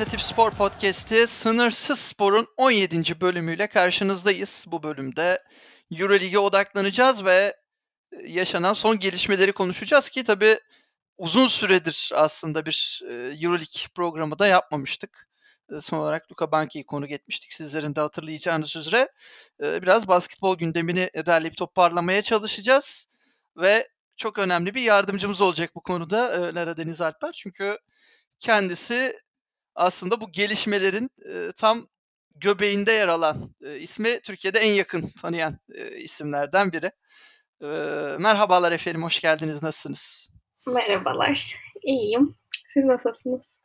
Alternatif Spor Podcast'i Sınırsız Spor'un 17. bölümüyle karşınızdayız. Bu bölümde Euroleague'e odaklanacağız ve e, yaşanan son gelişmeleri konuşacağız ki tabii uzun süredir aslında bir e, Euroleague programı da yapmamıştık. E, son olarak Luka Banki'yi konuk etmiştik sizlerin de hatırlayacağınız üzere. Biraz basketbol gündemini derleyip toparlamaya çalışacağız ve çok önemli bir yardımcımız olacak bu konuda Lara Deniz Alper. Çünkü kendisi aslında bu gelişmelerin e, tam göbeğinde yer alan e, ismi Türkiye'de en yakın tanıyan e, isimlerden biri. E, merhabalar efendim, hoş geldiniz. Nasılsınız? Merhabalar, iyiyim. Siz nasılsınız?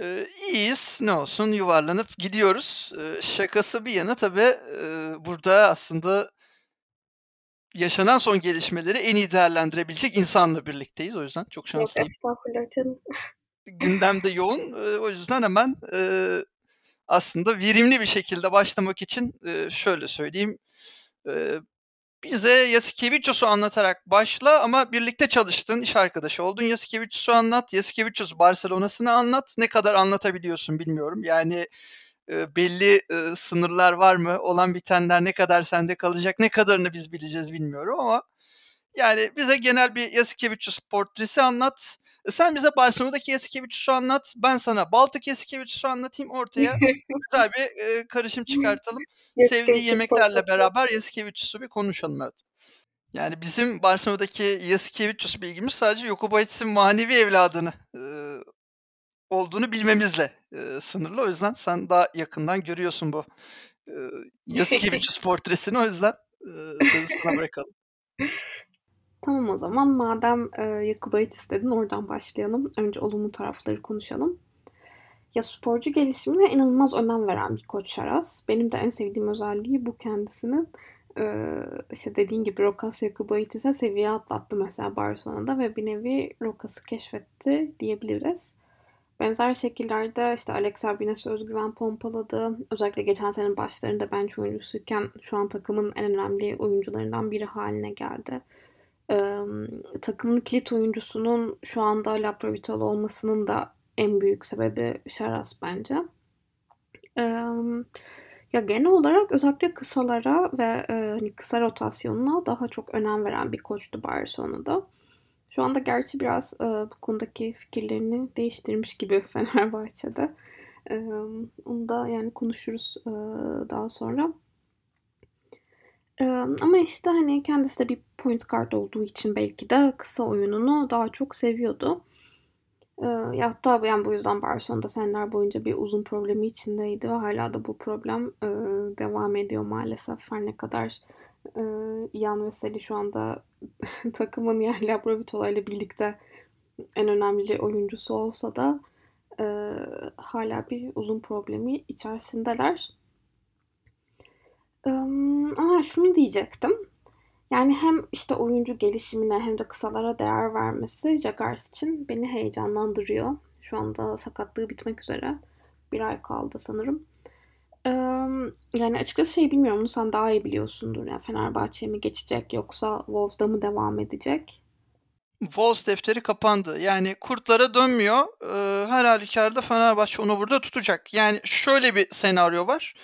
E, iyiyiz, ne olsun yuvarlanıp gidiyoruz. E, şakası bir yana tabii e, burada aslında yaşanan son gelişmeleri en iyi değerlendirebilecek insanla birlikteyiz. O yüzden çok şanslıyım. Yok estağfurullah canım. Gündemde yoğun. o yüzden hemen aslında verimli bir şekilde başlamak için şöyle söyleyeyim. bize Yasikevicius'u anlatarak başla ama birlikte çalıştın, iş arkadaşı oldun. Yasikevicius'u anlat, Yasikevicius Barcelona'sını anlat. Ne kadar anlatabiliyorsun bilmiyorum. Yani belli sınırlar var mı? Olan bitenler ne kadar sende kalacak, ne kadarını biz bileceğiz bilmiyorum ama yani bize genel bir Yasikevicius portresi anlat. E, sen bize Barcelona'daki Yasikevicius'u anlat. Ben sana Baltık Yasikevicius'u anlatayım. Ortaya güzel bir e, karışım çıkartalım. Sevdiği yemeklerle beraber Yasikevicius'u bir konuşalım. Evet. Yani bizim Barcelona'daki Yasikevicius bilgimiz sadece Yokubaitis'in manevi evladını e, olduğunu bilmemizle e, sınırlı. O yüzden sen daha yakından görüyorsun bu e, Yasikevicius portresini. O yüzden e, sözü sana bırakalım. Tamam o zaman madem e, Yakubait istedin oradan başlayalım. Önce olumlu tarafları konuşalım. Ya sporcu gelişimine inanılmaz önem veren bir koç Şaras. Benim de en sevdiğim özelliği bu kendisinin. Ee, işte dediğin gibi Rokas Yakubaitis'e seviye atlattı mesela Barcelona'da ve bir nevi Rokas'ı keşfetti diyebiliriz. Benzer şekillerde işte Alex Arbinas'ı özgüven pompaladı. Özellikle geçen senenin başlarında bench oyuncusuyken şu an takımın en önemli oyuncularından biri haline geldi e, takımın kilit oyuncusunun şu anda Lapravital olmasının da en büyük sebebi Şaras bence. E, ya genel olarak özellikle kısalara ve e, hani kısa rotasyonuna daha çok önem veren bir koçtu Barcelona'da. Şu anda gerçi biraz e, bu konudaki fikirlerini değiştirmiş gibi Fenerbahçe'de. E, onu da yani konuşuruz e, daha sonra ama işte hani kendisi de bir point guard olduğu için belki de kısa oyununu daha çok seviyordu. ya hatta yani bu yüzden Barcelona'da seneler boyunca bir uzun problemi içindeydi ve hala da bu problem devam ediyor maalesef. Her ne kadar e, Ian Veseli şu anda takımın yani Labrovitola ile birlikte en önemli oyuncusu olsa da hala bir uzun problemi içerisindeler. Ama şunu diyecektim. Yani hem işte oyuncu gelişimine hem de kısalara değer vermesi Jaguars için beni heyecanlandırıyor. Şu anda sakatlığı bitmek üzere. Bir ay kaldı sanırım. yani açıkçası şey bilmiyorum. Bunu sen daha iyi biliyorsundur. Yani Fenerbahçe mi geçecek yoksa Wolves'da mı devam edecek? Wolves defteri kapandı. Yani kurtlara dönmüyor. her halükarda Fenerbahçe onu burada tutacak. Yani şöyle bir senaryo var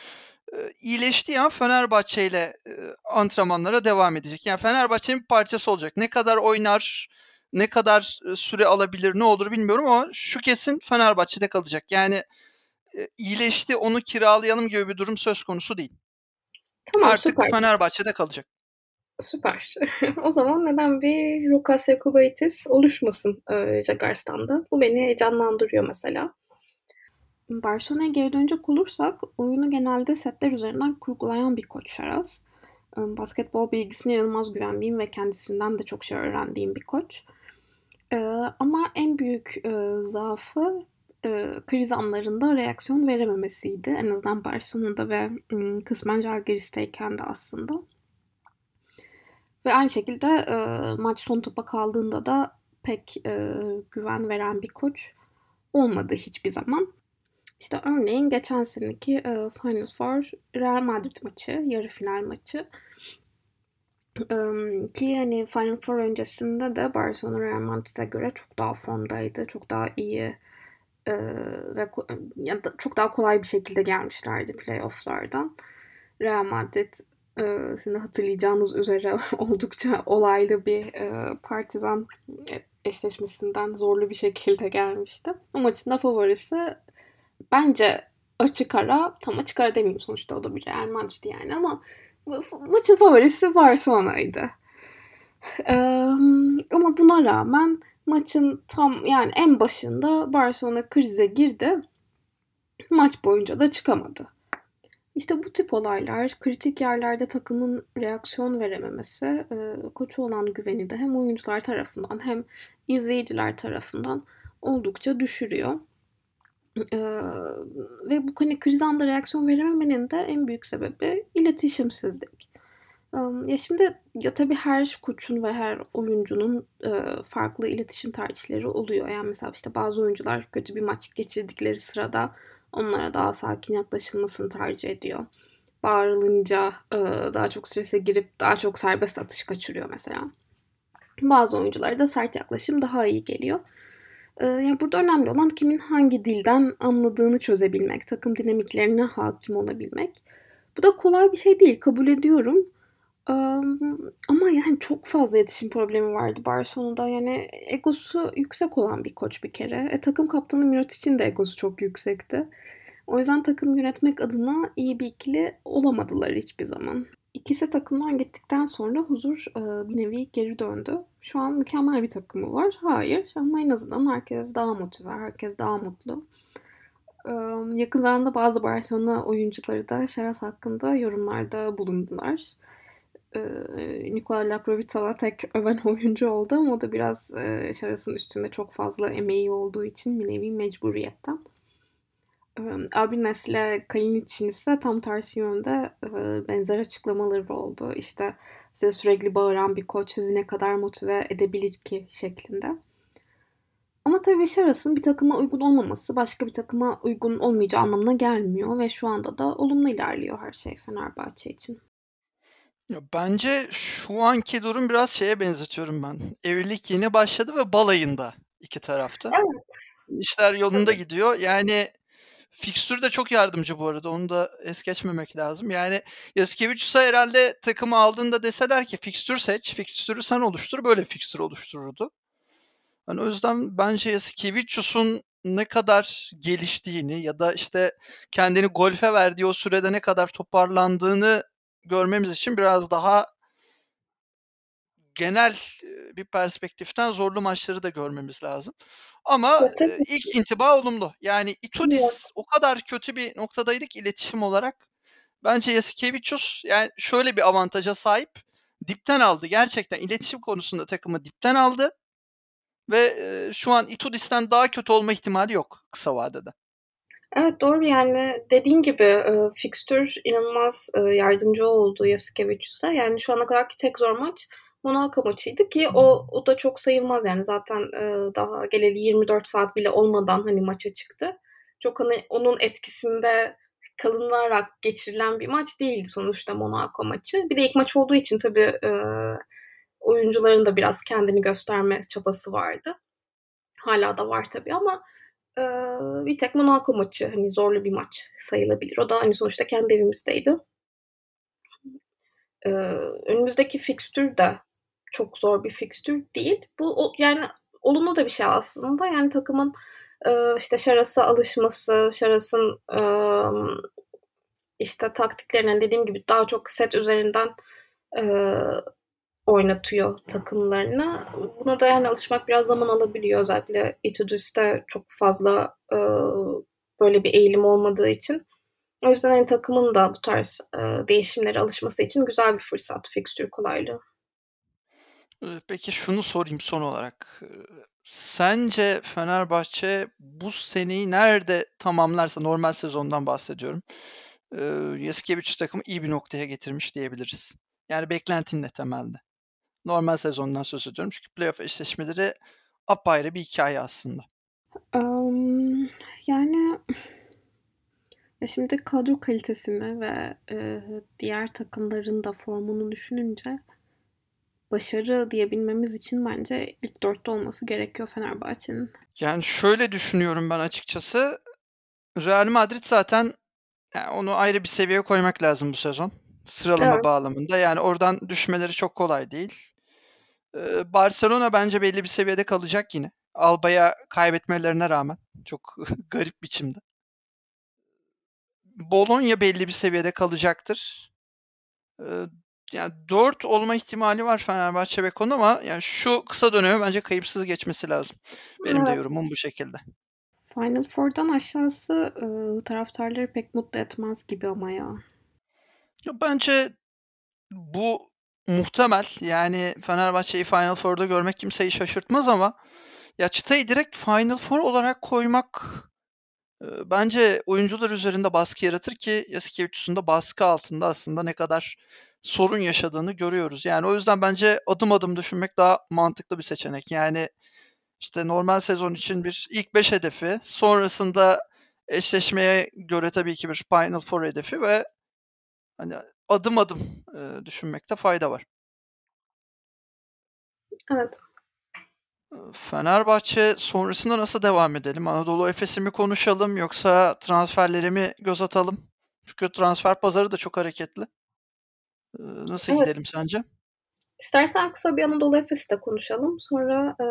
iyileştiği an Fenerbahçe ile antrenmanlara devam edecek. Yani Fenerbahçe'nin bir parçası olacak. Ne kadar oynar, ne kadar süre alabilir, ne olur bilmiyorum ama şu kesin Fenerbahçe'de kalacak. Yani iyileşti, onu kiralayalım gibi bir durum söz konusu değil. Tamam, Artık süper. Fenerbahçe'de kalacak. Süper. o zaman neden bir Rukas Yakubaitis oluşmasın e, Jagars'tan Bu beni heyecanlandırıyor mesela. Barcelona'ya geri dönecek olursak oyunu genelde setler üzerinden kurgulayan bir koç Şaraz. Basketbol bilgisine inanılmaz güvendiğim ve kendisinden de çok şey öğrendiğim bir koç. Ama en büyük zaafı kriz anlarında reaksiyon verememesiydi. En azından Barcelona'da ve kısmen Žalgiris'teyken de aslında. Ve aynı şekilde maç son topa kaldığında da pek güven veren bir koç olmadı hiçbir zaman. İşte örneğin geçen seneki e, Final Four Real Madrid maçı, yarı final maçı. E, ki hani Final Four öncesinde de Barcelona Real Madrid'e göre çok daha formdaydı. Çok daha iyi Ee, ve ya da çok daha kolay bir şekilde gelmişlerdi playofflardan. Real Madrid e, seni hatırlayacağınız üzere oldukça olaylı bir e, partizan eşleşmesinden zorlu bir şekilde gelmişti. O maçın da favorisi bence açık ara, tam açık ara demeyeyim sonuçta o da bir Real Madrid yani ama maçın favorisi Barcelona'ydı. Ee, ama buna rağmen maçın tam yani en başında Barcelona krize girdi. Maç boyunca da çıkamadı. İşte bu tip olaylar, kritik yerlerde takımın reaksiyon verememesi, e, koçu olan güveni de hem oyuncular tarafından hem izleyiciler tarafından oldukça düşürüyor. Ve bu hani kriz anda reaksiyon verememenin de en büyük sebebi iletişimsizlik. E, ya şimdi ya tabii her koçun ve her oyuncunun e, farklı iletişim tercihleri oluyor. Yani mesela işte bazı oyuncular kötü bir maç geçirdikleri sırada onlara daha sakin yaklaşılmasını tercih ediyor. Bağırılınca e, daha çok strese girip daha çok serbest atış kaçırıyor mesela. Bazı oyunculara da sert yaklaşım daha iyi geliyor. E, yani burada önemli olan kimin hangi dilden anladığını çözebilmek, takım dinamiklerine hakim olabilmek. Bu da kolay bir şey değil, kabul ediyorum. ama yani çok fazla iletişim problemi vardı Barcelona'da. Yani egosu yüksek olan bir koç bir kere. E, takım kaptanı Mirotic için de egosu çok yüksekti. O yüzden takım yönetmek adına iyi bir ikili olamadılar hiçbir zaman. İkisi takımdan gittikten sonra huzur e, bir nevi geri döndü. Şu an mükemmel bir takımı var. Hayır ama en azından herkes daha motive, herkes daha mutlu. E, yakın zamanda bazı Barcelona oyuncuları da Şaras hakkında yorumlarda bulundular. E, Nikola Laprovitala tek öven oyuncu oldu ama o da biraz Şaras'ın üstünde çok fazla emeği olduğu için bir nevi mecburiyetten. Albines ile Kalinic'in ise tam tersi yönde benzer açıklamaları oldu. İşte size sürekli bağıran bir koç sizi ne kadar motive edebilir ki şeklinde. Ama tabii Şaras'ın bir takıma uygun olmaması başka bir takıma uygun olmayacağı anlamına gelmiyor ve şu anda da olumlu ilerliyor her şey Fenerbahçe için. Ya bence şu anki durum biraz şeye benzetiyorum ben. Evlilik yeni başladı ve balayında iki tarafta. Evet. İşler yolunda evet. gidiyor. Yani Fikstür de çok yardımcı bu arada. Onu da es geçmemek lazım. Yani Yasikevicius'a herhalde takımı aldığında deseler ki fikstür seç, fikstürü sen oluştur. Böyle fikstür oluştururdu. Yani o yüzden bence Yasikevicius'un ne kadar geliştiğini ya da işte kendini golfe verdiği o sürede ne kadar toparlandığını görmemiz için biraz daha genel bir perspektiften zorlu maçları da görmemiz lazım. Ama e, ilk intiba olumlu. Yani Itudis o kadar kötü bir noktadaydı ki iletişim olarak. Bence Yasikevicius yani şöyle bir avantaja sahip. Dipten aldı. Gerçekten iletişim konusunda takımı dipten aldı. Ve şu an Itudis'ten daha kötü olma ihtimali yok kısa vadede. Evet doğru yani dediğin gibi e, fixtür inanılmaz e, yardımcı oldu Yasikevicius'a. Yani şu ana kadarki tek zor maç Monaco maçıydı ki o o da çok sayılmaz yani zaten e, daha geleli 24 saat bile olmadan hani maça çıktı. Çok hani onun etkisinde kalınarak geçirilen bir maç değildi sonuçta Monaco maçı. Bir de ilk maç olduğu için tabii e, oyuncuların da biraz kendini gösterme çabası vardı. Hala da var tabii ama e, bir tek Monaco maçı hani zorlu bir maç sayılabilir. O da hani sonuçta kendi evimizdeydi. Ee, önümüzdeki fikstür de çok zor bir fikstür değil. Bu o, yani olumlu da bir şey aslında. Yani takımın e, işte Şaras'a alışması, Şaras'ın e, işte taktiklerine dediğim gibi daha çok set üzerinden e, oynatıyor takımlarını. Buna da yani alışmak biraz zaman alabiliyor. Özellikle Itudis'te çok fazla e, böyle bir eğilim olmadığı için. O yüzden hani takımın da bu tarz e, değişimlere alışması için güzel bir fırsat fikstür kolaylığı. Peki şunu sorayım son olarak. Sence Fenerbahçe bu seneyi nerede tamamlarsa normal sezondan bahsediyorum. Eee takımı iyi bir noktaya getirmiş diyebiliriz. Yani beklentin ne temelde? Normal sezondan söz ediyorum çünkü playoff eşleşmeleri apayrı bir hikaye aslında. Um, yani ya şimdi kadro kalitesini ve e, diğer takımların da formunu düşününce başarı diyebilmemiz için bence ilk dörtte olması gerekiyor Fenerbahçe'nin. Yani şöyle düşünüyorum ben açıkçası. Real Madrid zaten yani onu ayrı bir seviyeye koymak lazım bu sezon. Sıralama Evet. bağlamında. Yani oradan düşmeleri çok kolay değil. Ee, Barcelona bence belli bir seviyede kalacak yine. Alba'ya kaybetmelerine rağmen. Çok garip biçimde. Bologna belli bir seviyede kalacaktır. Yani 4 olma ihtimali var Fenerbahçe ve konu ama yani şu kısa dönemi bence kayıpsız geçmesi lazım. Benim de Evet. yorumum bu şekilde. Final Four'dan aşağısı e, taraftarları pek mutlu etmez gibi ama ya. Ya bence bu muhtemel. Yani Fenerbahçe'yi Final Four'da görmek kimseyi şaşırtmaz ama ya çıtayı direkt Final Four olarak koymak bence oyuncular üzerinde baskı yaratır ki Yasikevicius'un da baskı altında aslında ne kadar sorun yaşadığını görüyoruz. Yani o yüzden bence adım adım düşünmek daha mantıklı bir seçenek. Yani işte normal sezon için bir ilk 5 hedefi, sonrasında eşleşmeye göre tabii ki bir Final Four hedefi ve hani adım adım e, düşünmekte fayda var. Evet. Fenerbahçe sonrasında nasıl devam edelim? Anadolu Efes'i mi konuşalım yoksa transferleri mi göz atalım? Çünkü transfer pazarı da çok hareketli. Nasıl Evet. gidelim sence? İstersen kısa bir Anadolu Efes'i de konuşalım. Sonra e,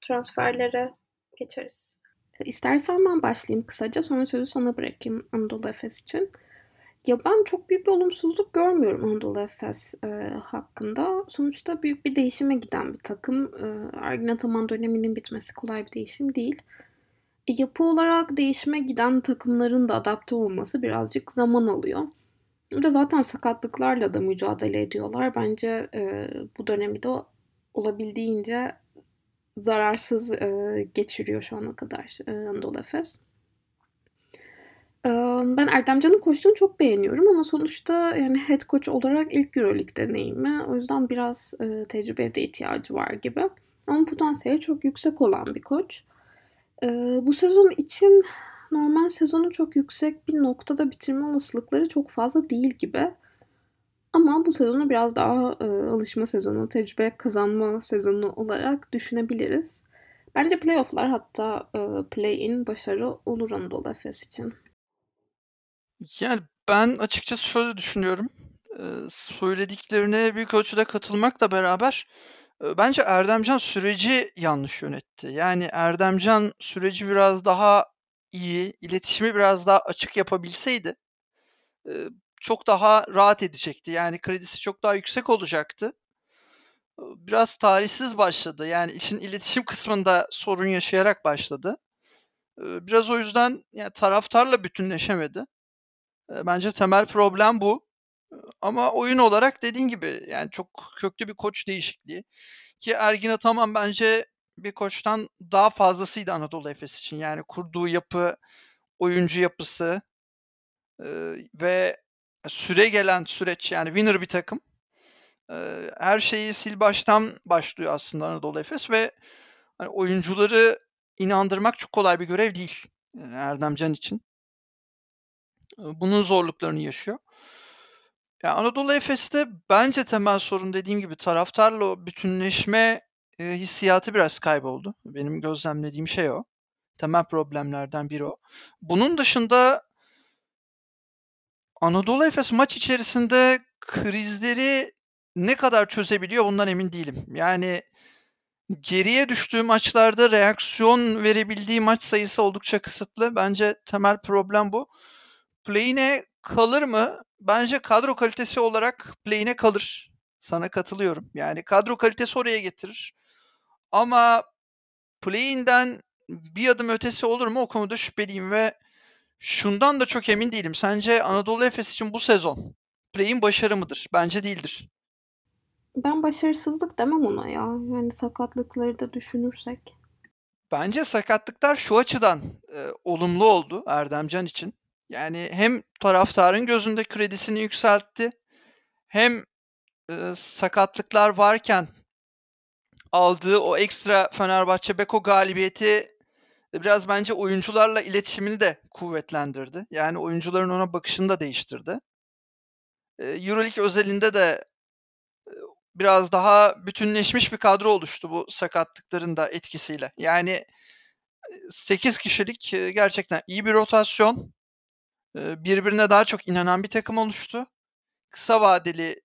transferlere geçeriz. E, İstersen ben başlayayım kısaca. Sonra sözü sana bırakayım Anadolu Efes için. Ya ben çok büyük bir olumsuzluk görmüyorum Anadolu Efes e, hakkında. Sonuçta büyük bir değişime giden bir takım. E, Ergin Ataman döneminin bitmesi kolay bir değişim değil. E, yapı olarak değişime giden takımların da adapte olması birazcık zaman alıyor. Bir de zaten sakatlıklarla da mücadele ediyorlar. Bence e, bu dönemi de olabildiğince zararsız e, geçiriyor şu ana kadar e, Anadolu Efes. E, ben Erdemcan'ın koçluğunu çok beğeniyorum ama sonuçta yani head coach olarak ilk Euroleague deneyimi. O yüzden biraz e, tecrübeye de ihtiyacı var gibi. Ama potansiyeli çok yüksek olan bir koç. E, bu sezon için normal sezonu çok yüksek bir noktada bitirme olasılıkları çok fazla değil gibi. Ama bu sezonu biraz daha e, alışma sezonu, tecrübe kazanma sezonu olarak düşünebiliriz. Bence playofflar hatta e, play-in başarı olur Anadolu Efes için. Yani ben açıkçası şöyle düşünüyorum. Ee, Söylediklerine büyük ölçüde katılmakla beraber e, bence Erdemcan süreci yanlış yönetti. Yani Erdemcan süreci biraz daha iyi, iletişimi biraz daha açık yapabilseydi çok daha rahat edecekti. Yani kredisi çok daha yüksek olacaktı. Biraz tarihsiz başladı. Yani işin iletişim kısmında sorun yaşayarak başladı. Biraz o yüzden yani taraftarla bütünleşemedi. Bence temel problem bu. Ama oyun olarak dediğin gibi yani çok köklü bir koç değişikliği. Ki Ergin Ataman bence bir koçtan daha fazlasıydı Anadolu Efes için. Yani kurduğu yapı, oyuncu yapısı e, ve süre gelen süreç yani winner bir takım. E, Her şeyi sil baştan başlıyor aslında Anadolu Efes ve hani oyuncuları inandırmak çok kolay bir görev değil Erdemcan için. Bunun zorluklarını yaşıyor. Ya Anadolu Efes'te bence temel sorun dediğim gibi taraftarla bütünleşme e, hissiyatı biraz kayboldu. Benim gözlemlediğim şey o. Temel problemlerden biri o. Bunun dışında Anadolu Efes maç içerisinde krizleri ne kadar çözebiliyor bundan emin değilim. Yani geriye düştüğü maçlarda reaksiyon verebildiği maç sayısı oldukça kısıtlı. Bence temel problem bu. Play'ine kalır mı? Bence kadro kalitesi olarak play'ine kalır. Sana katılıyorum. Yani kadro kalitesi oraya getirir. Ama play'inden bir adım ötesi olur mu o konuda şüpheliyim ve şundan da çok emin değilim. Sence Anadolu Efes için bu sezon play'in başarı mıdır? Bence değildir. Ben başarısızlık demem ona ya. Yani sakatlıkları da düşünürsek. Bence sakatlıklar şu açıdan e, olumlu oldu Erdemcan için. Yani hem taraftarın gözünde kredisini yükseltti hem e, sakatlıklar varken aldığı o ekstra Fenerbahçe Beko galibiyeti biraz bence oyuncularla iletişimini de kuvvetlendirdi. Yani oyuncuların ona bakışını da değiştirdi. E, Euroleague özelinde de e, biraz daha bütünleşmiş bir kadro oluştu bu sakatlıkların da etkisiyle. Yani 8 kişilik gerçekten iyi bir rotasyon. Birbirine daha çok inanan bir takım oluştu. Kısa vadeli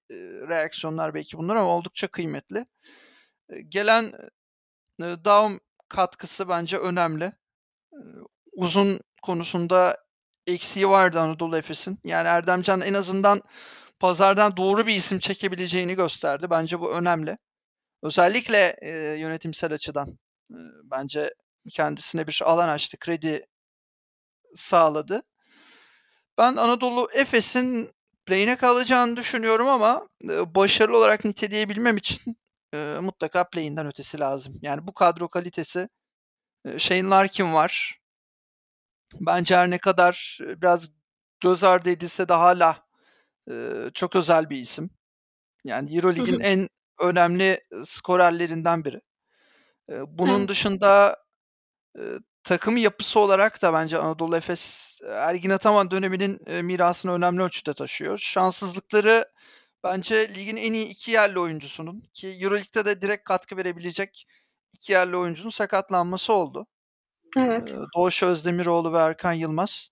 reaksiyonlar belki bunlar ama oldukça kıymetli. Gelen Daum katkısı bence önemli. Uzun konusunda eksiği vardı Anadolu Efes'in. Yani Erdemcan en azından pazardan doğru bir isim çekebileceğini gösterdi. Bence bu önemli. Özellikle yönetimsel açıdan bence kendisine bir alan açtı, kredi sağladı. Ben Anadolu Efes'in play'ine kalacağını düşünüyorum ama başarılı olarak niteleyebilmem için e, mutlaka play'inden ötesi lazım. Yani bu kadro kalitesi e, Shane Larkin var. Bence her ne kadar biraz göz ardı edilse de hala e, çok özel bir isim. Yani Euroleague'in en önemli skorerlerinden biri. E, bunun evet. dışında e, takım yapısı olarak da bence Anadolu Efes Ergin Ataman döneminin e, mirasını önemli ölçüde taşıyor. Şanssızlıkları bence ligin en iyi iki yerli oyuncusunun ki Euroleague'de de direkt katkı verebilecek iki yerli oyuncunun sakatlanması oldu. Evet. Doğuş Özdemiroğlu ve Erkan Yılmaz.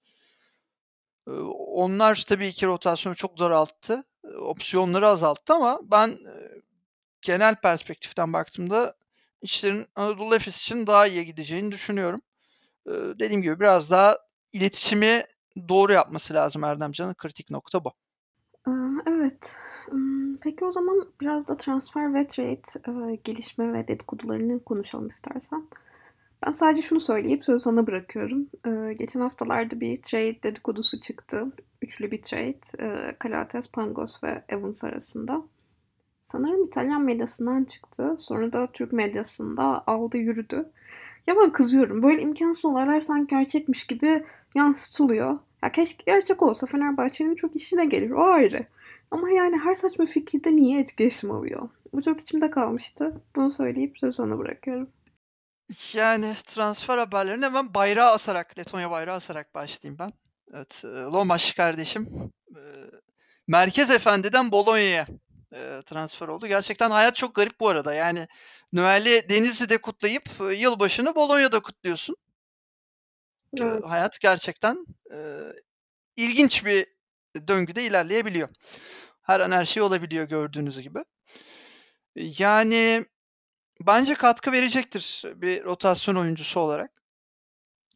Onlar tabii ki rotasyonu çok daralttı. Opsiyonları azalttı ama ben genel perspektiften baktığımda işlerin Anadolu Efes için daha iyi gideceğini düşünüyorum. Dediğim gibi biraz daha iletişimi doğru yapması lazım Erdemcan'ın kritik nokta bu. Evet. Peki o zaman biraz da transfer ve trade gelişme ve dedikodularını konuşalım istersen. Ben sadece şunu söyleyip sözü sana bırakıyorum. Ee, geçen haftalarda bir trade dedikodusu çıktı. Üçlü bir trade. Ee, Kalates, Pangos ve Evans arasında. Sanırım İtalyan medyasından çıktı. Sonra da Türk medyasında aldı yürüdü. Ya ben kızıyorum. Böyle imkansız olaylar sanki gerçekmiş gibi yansıtılıyor. Ya keşke gerçek olsa Fenerbahçe'nin çok işine gelir. O ayrı. Ama yani her saçma fikirde niye etkileşim alıyor? Bu çok içimde kalmıştı. Bunu söyleyip sözü sana bırakıyorum. Yani transfer haberlerine hemen bayrağı asarak, Letonya bayrağı asarak başlayayım ben. Evet, e, Lomaş kardeşim e, Merkez Efendi'den Bologna'ya e, transfer oldu. Gerçekten hayat çok garip bu arada. Yani Noel'i Denizli'de kutlayıp yılbaşını Bologna'da kutluyorsun. Evet. Hayat gerçekten ilginç bir döngüde ilerleyebiliyor. Her an her şey olabiliyor gördüğünüz gibi. Yani bence katkı verecektir bir rotasyon oyuncusu olarak.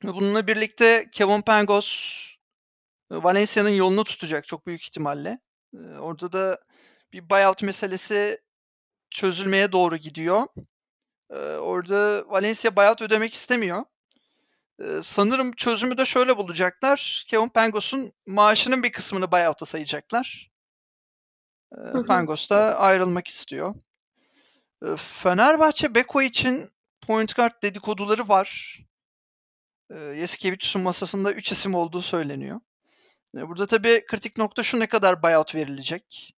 Bununla birlikte Kevin Pangos Valencia'nın yolunu tutacak çok büyük ihtimalle. Orada da bir buyout meselesi çözülmeye doğru gidiyor. Orada Valencia buyout ödemek istemiyor. Sanırım çözümü de şöyle bulacaklar. Kevin Pangos'un maaşının bir kısmını buyout'a sayacaklar. Pangos da ayrılmak istiyor. Fenerbahçe Beko için point guard dedikoduları var. Yasikevicius'un masasında 3 isim olduğu söyleniyor. Burada tabii kritik nokta şu ne kadar buyout verilecek.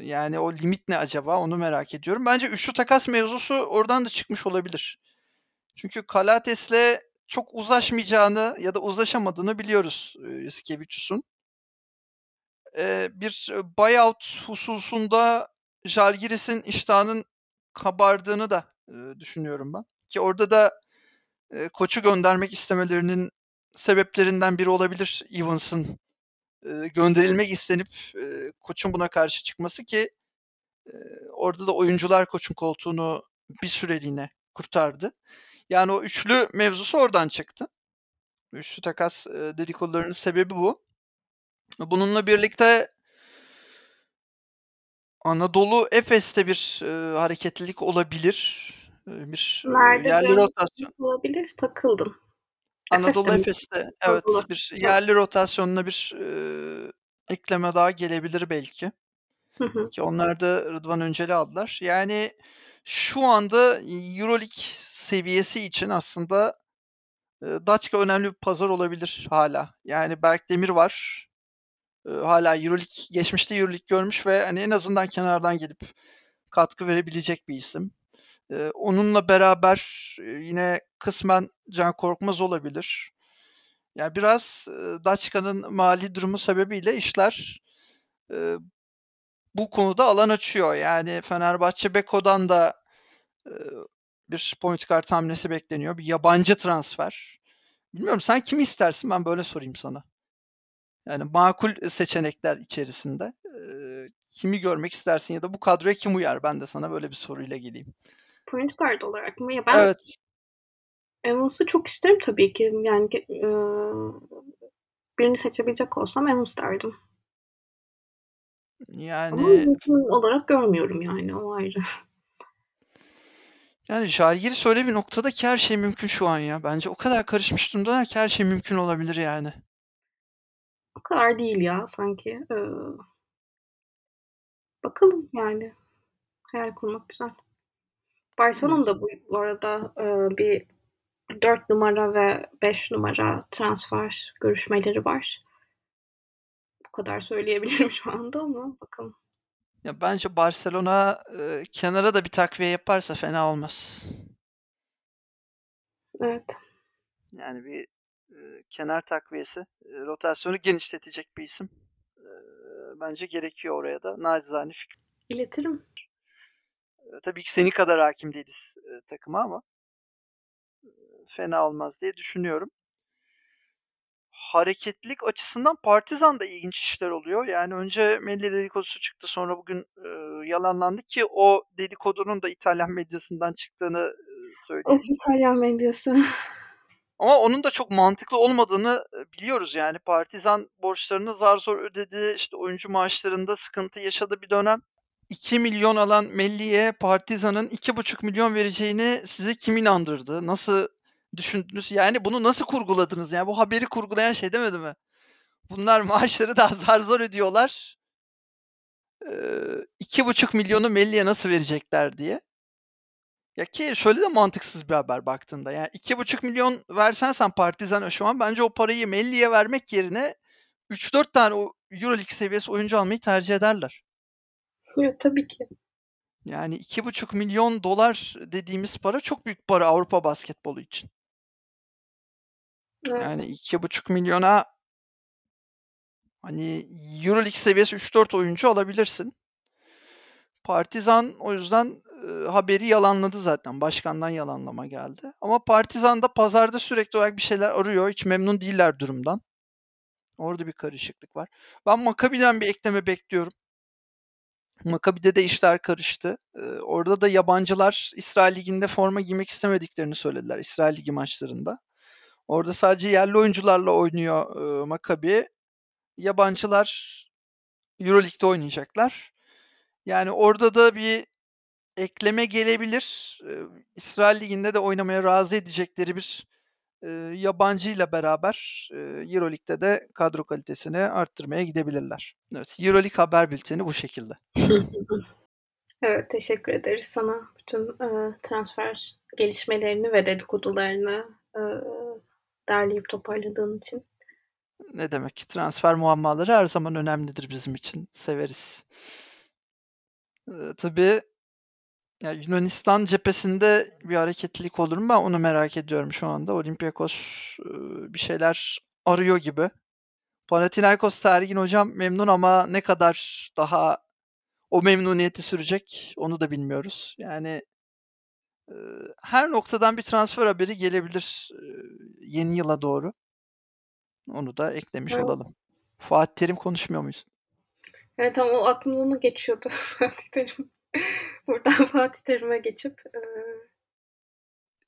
Yani o limit ne acaba onu merak ediyorum. Bence üçlü takas mevzusu oradan da çıkmış olabilir. Çünkü Kalates'le çok uzlaşmayacağını ya da uzlaşamadığını biliyoruz Yasikevicius'un. Bir buyout hususunda Jalgiris'in iştahının kabardığını da e, düşünüyorum ben. Ki orada da e, koçu göndermek istemelerinin sebeplerinden biri olabilir Evans'ın e, gönderilmek istenip e, koçun buna karşı çıkması ki e, orada da oyuncular koçun koltuğunu bir süreliğine kurtardı. Yani o üçlü mevzusu oradan çıktı. Üçlü takas e, dedikodularının sebebi bu. Bununla birlikte Anadolu Efes'te bir, eee, hareketlilik olabilir. Bir, Nerede yerli rotasyon olabilir? Takıldın. Anadolu Efes'te evet, bir yerli rotasyonuna bir, eee, ekleme daha gelebilir belki. Hı hı. Ki onlar da Rıdvan Öncel'i aldılar. Yani şu anda Euroleague seviyesi için aslında, eee, Daçka önemli bir pazar olabilir hala. Yani Berk Demir var hala Euroleague geçmişte Euroleague görmüş ve hani en azından kenardan gelip katkı verebilecek bir isim. onunla beraber yine kısmen Can Korkmaz olabilir. Yani biraz e, Daçka'nın mali durumu sebebiyle işler bu konuda alan açıyor. Yani Fenerbahçe Beko'dan da e, bir point kart hamlesi bekleniyor. Bir yabancı transfer. Bilmiyorum sen kimi istersin? Ben böyle sorayım sana. Yani makul seçenekler içerisinde e, kimi görmek istersin ya da bu kadroya kim uyar? Ben de sana böyle bir soruyla geleyim. Point guard olarak mı? Ya ben Evet. Evans'ı çok isterim tabii ki. Yani e, birini seçebilecek olsam Evans derdim. Ama Yani mümkün olarak görmüyorum yani o ayrı. yani Jalgiris öyle bir noktada ki her şey mümkün şu an ya. Bence o kadar karışmış durumda ki her şey mümkün olabilir yani. O kadar değil ya sanki. Ee, bakalım yani. Hayal kurmak güzel. Barcelona'nın da bu, bu arada e, bir 4 numara ve 5 numara transfer görüşmeleri var. Bu kadar söyleyebilirim şu anda ama bakalım. Ya bence Barcelona e, kenara da bir takviye yaparsa fena olmaz. Evet. Yani bir e, kenar takviyesi, e, rotasyonu genişletecek bir isim. E, bence gerekiyor oraya da. Nacizane fikrim. İletirim. E, tabii ki senin kadar hakim değiliz e, takıma ama e, fena olmaz diye düşünüyorum. Hareketlilik açısından Partizan'da ilginç işler oluyor. Yani önce Melli dedikodusu çıktı sonra bugün e, yalanlandı ki o dedikodunun da İtalyan medyasından çıktığını söyleyeyim. Of İtalyan medyası. Ama onun da çok mantıklı olmadığını biliyoruz yani. Partizan borçlarını zar zor ödedi. İşte oyuncu maaşlarında sıkıntı yaşadı bir dönem. 2 milyon alan Melli'ye Partizan'ın 2,5 milyon vereceğini size kim inandırdı? Nasıl düşündünüz? Yani bunu nasıl kurguladınız? Yani bu haberi kurgulayan şey demedi mi? Bunlar maaşları daha zar zor ödüyorlar. Ee, 2,5 milyonu Melli'ye nasıl verecekler diye. Ya ki şöyle de mantıksız bir haber baktığında. Yani 2,5 milyon versen sen Partizan'a şu an bence o parayı Melli'ye vermek yerine 3-4 tane o Euroleague seviyesi oyuncu almayı tercih ederler. Evet, tabii ki. Yani 2,5 milyon dolar dediğimiz para çok büyük para Avrupa basketbolu için. Evet. Yani 2,5 milyona hani Euroleague seviyesi 3-4 oyuncu alabilirsin. Partizan o yüzden haberi yalanladı zaten. Başkandan yalanlama geldi. Ama Partizan da pazarda sürekli olarak bir şeyler arıyor. Hiç memnun değiller durumdan. Orada bir karışıklık var. Ben Maccabi'den bir ekleme bekliyorum. Maccabi'de de işler karıştı. Orada da yabancılar İsrail Ligi'nde forma giymek istemediklerini söylediler İsrail Ligi maçlarında. Orada sadece yerli oyuncularla oynuyor e, Maccabi. Yabancılar Euroleague'de oynayacaklar. Yani orada da bir ekleme gelebilir. Ee, İsrail Ligi'nde de oynamaya razı edecekleri bir e, yabancıyla beraber e, Euroleague'de de kadro kalitesini arttırmaya gidebilirler. Evet, Euroleague haber bülteni bu şekilde. Evet, teşekkür ederiz sana bütün e, transfer gelişmelerini ve dedikodularını e, derleyip toparladığın için. Ne demek? Transfer muammaları her zaman önemlidir bizim için. Severiz. Ee, tabii ya Yunanistan cephesinde bir hareketlilik olur mu? Ben onu merak ediyorum şu anda. Olympiakos e, bir şeyler arıyor gibi. Panathinaikos Tergin hocam memnun ama ne kadar daha o memnuniyeti sürecek onu da bilmiyoruz. Yani e, her noktadan bir transfer haberi gelebilir e, yeni yıla doğru. Onu da eklemiş Evet. olalım. Fatih Terim konuşmuyor muyuz? Evet tam o aklımdan geçiyordu Fatih Terim. Buradan Fatih Terim'e geçip e,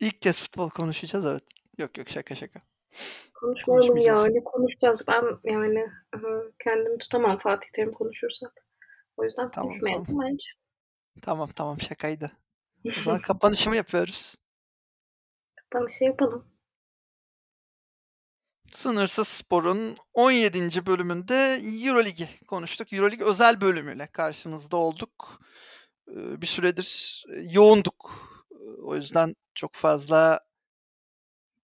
İlk kez futbol konuşacağız evet. Yok yok şaka şaka. konuşmayalım Konuşmayacağız. yani konuşacağız. Ben yani kendimi tutamam Fatih Terim konuşursak. O yüzden Tamam, konuşmayalım bence. Tamam tamam şakaydı. O zaman kapanışı mı yapıyoruz? Şey yapalım. Sınırsız Spor'un 17. bölümünde Euroligi konuştuk. Euroleague özel bölümüyle karşınızda olduk. Ee, Bir süredir e, yoğunduk. Ee, O yüzden çok fazla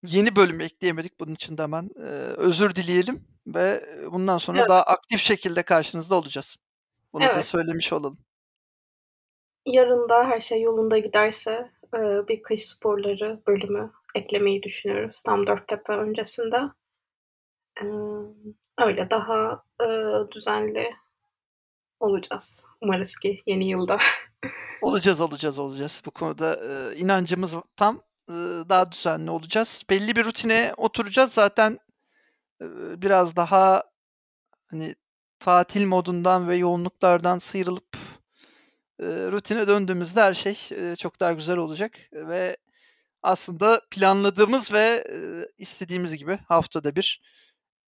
yeni bölüm ekleyemedik. Bunun için de hemen e, özür dileyelim ve e, bundan sonra Evet. daha aktif şekilde karşınızda olacağız. Bunu da Evet. söylemiş olalım. Yarın da her şey yolunda giderse e, bir kış sporları bölümü eklemeyi düşünüyoruz. Tam Dörttepe öncesinde. Öyle daha düzenli Olacağız. Umarız ki yeni yılda. Olacağız, olacağız, olacağız. Bu konuda, inancımız tam. Daha düzenli olacağız. Belli bir rutine oturacağız. Zaten, biraz daha, hani, tatil modundan ve yoğunluklardan sıyrılıp, rutine döndüğümüzde her şey, çok daha güzel olacak ve aslında planladığımız ve, istediğimiz gibi haftada 1,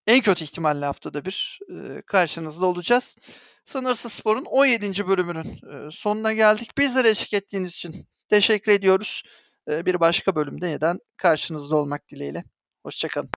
en kötü ihtimalle haftada 1, ııı, karşınızda olacağız. Sınırsız Spor'un 17. bölümünün, ııı, sonuna geldik. Bizlere eşlik ettiğiniz için teşekkür ediyoruz. Eee, bir başka bölümde yeniden karşınızda olmak dileğiyle. Hoşça kalın.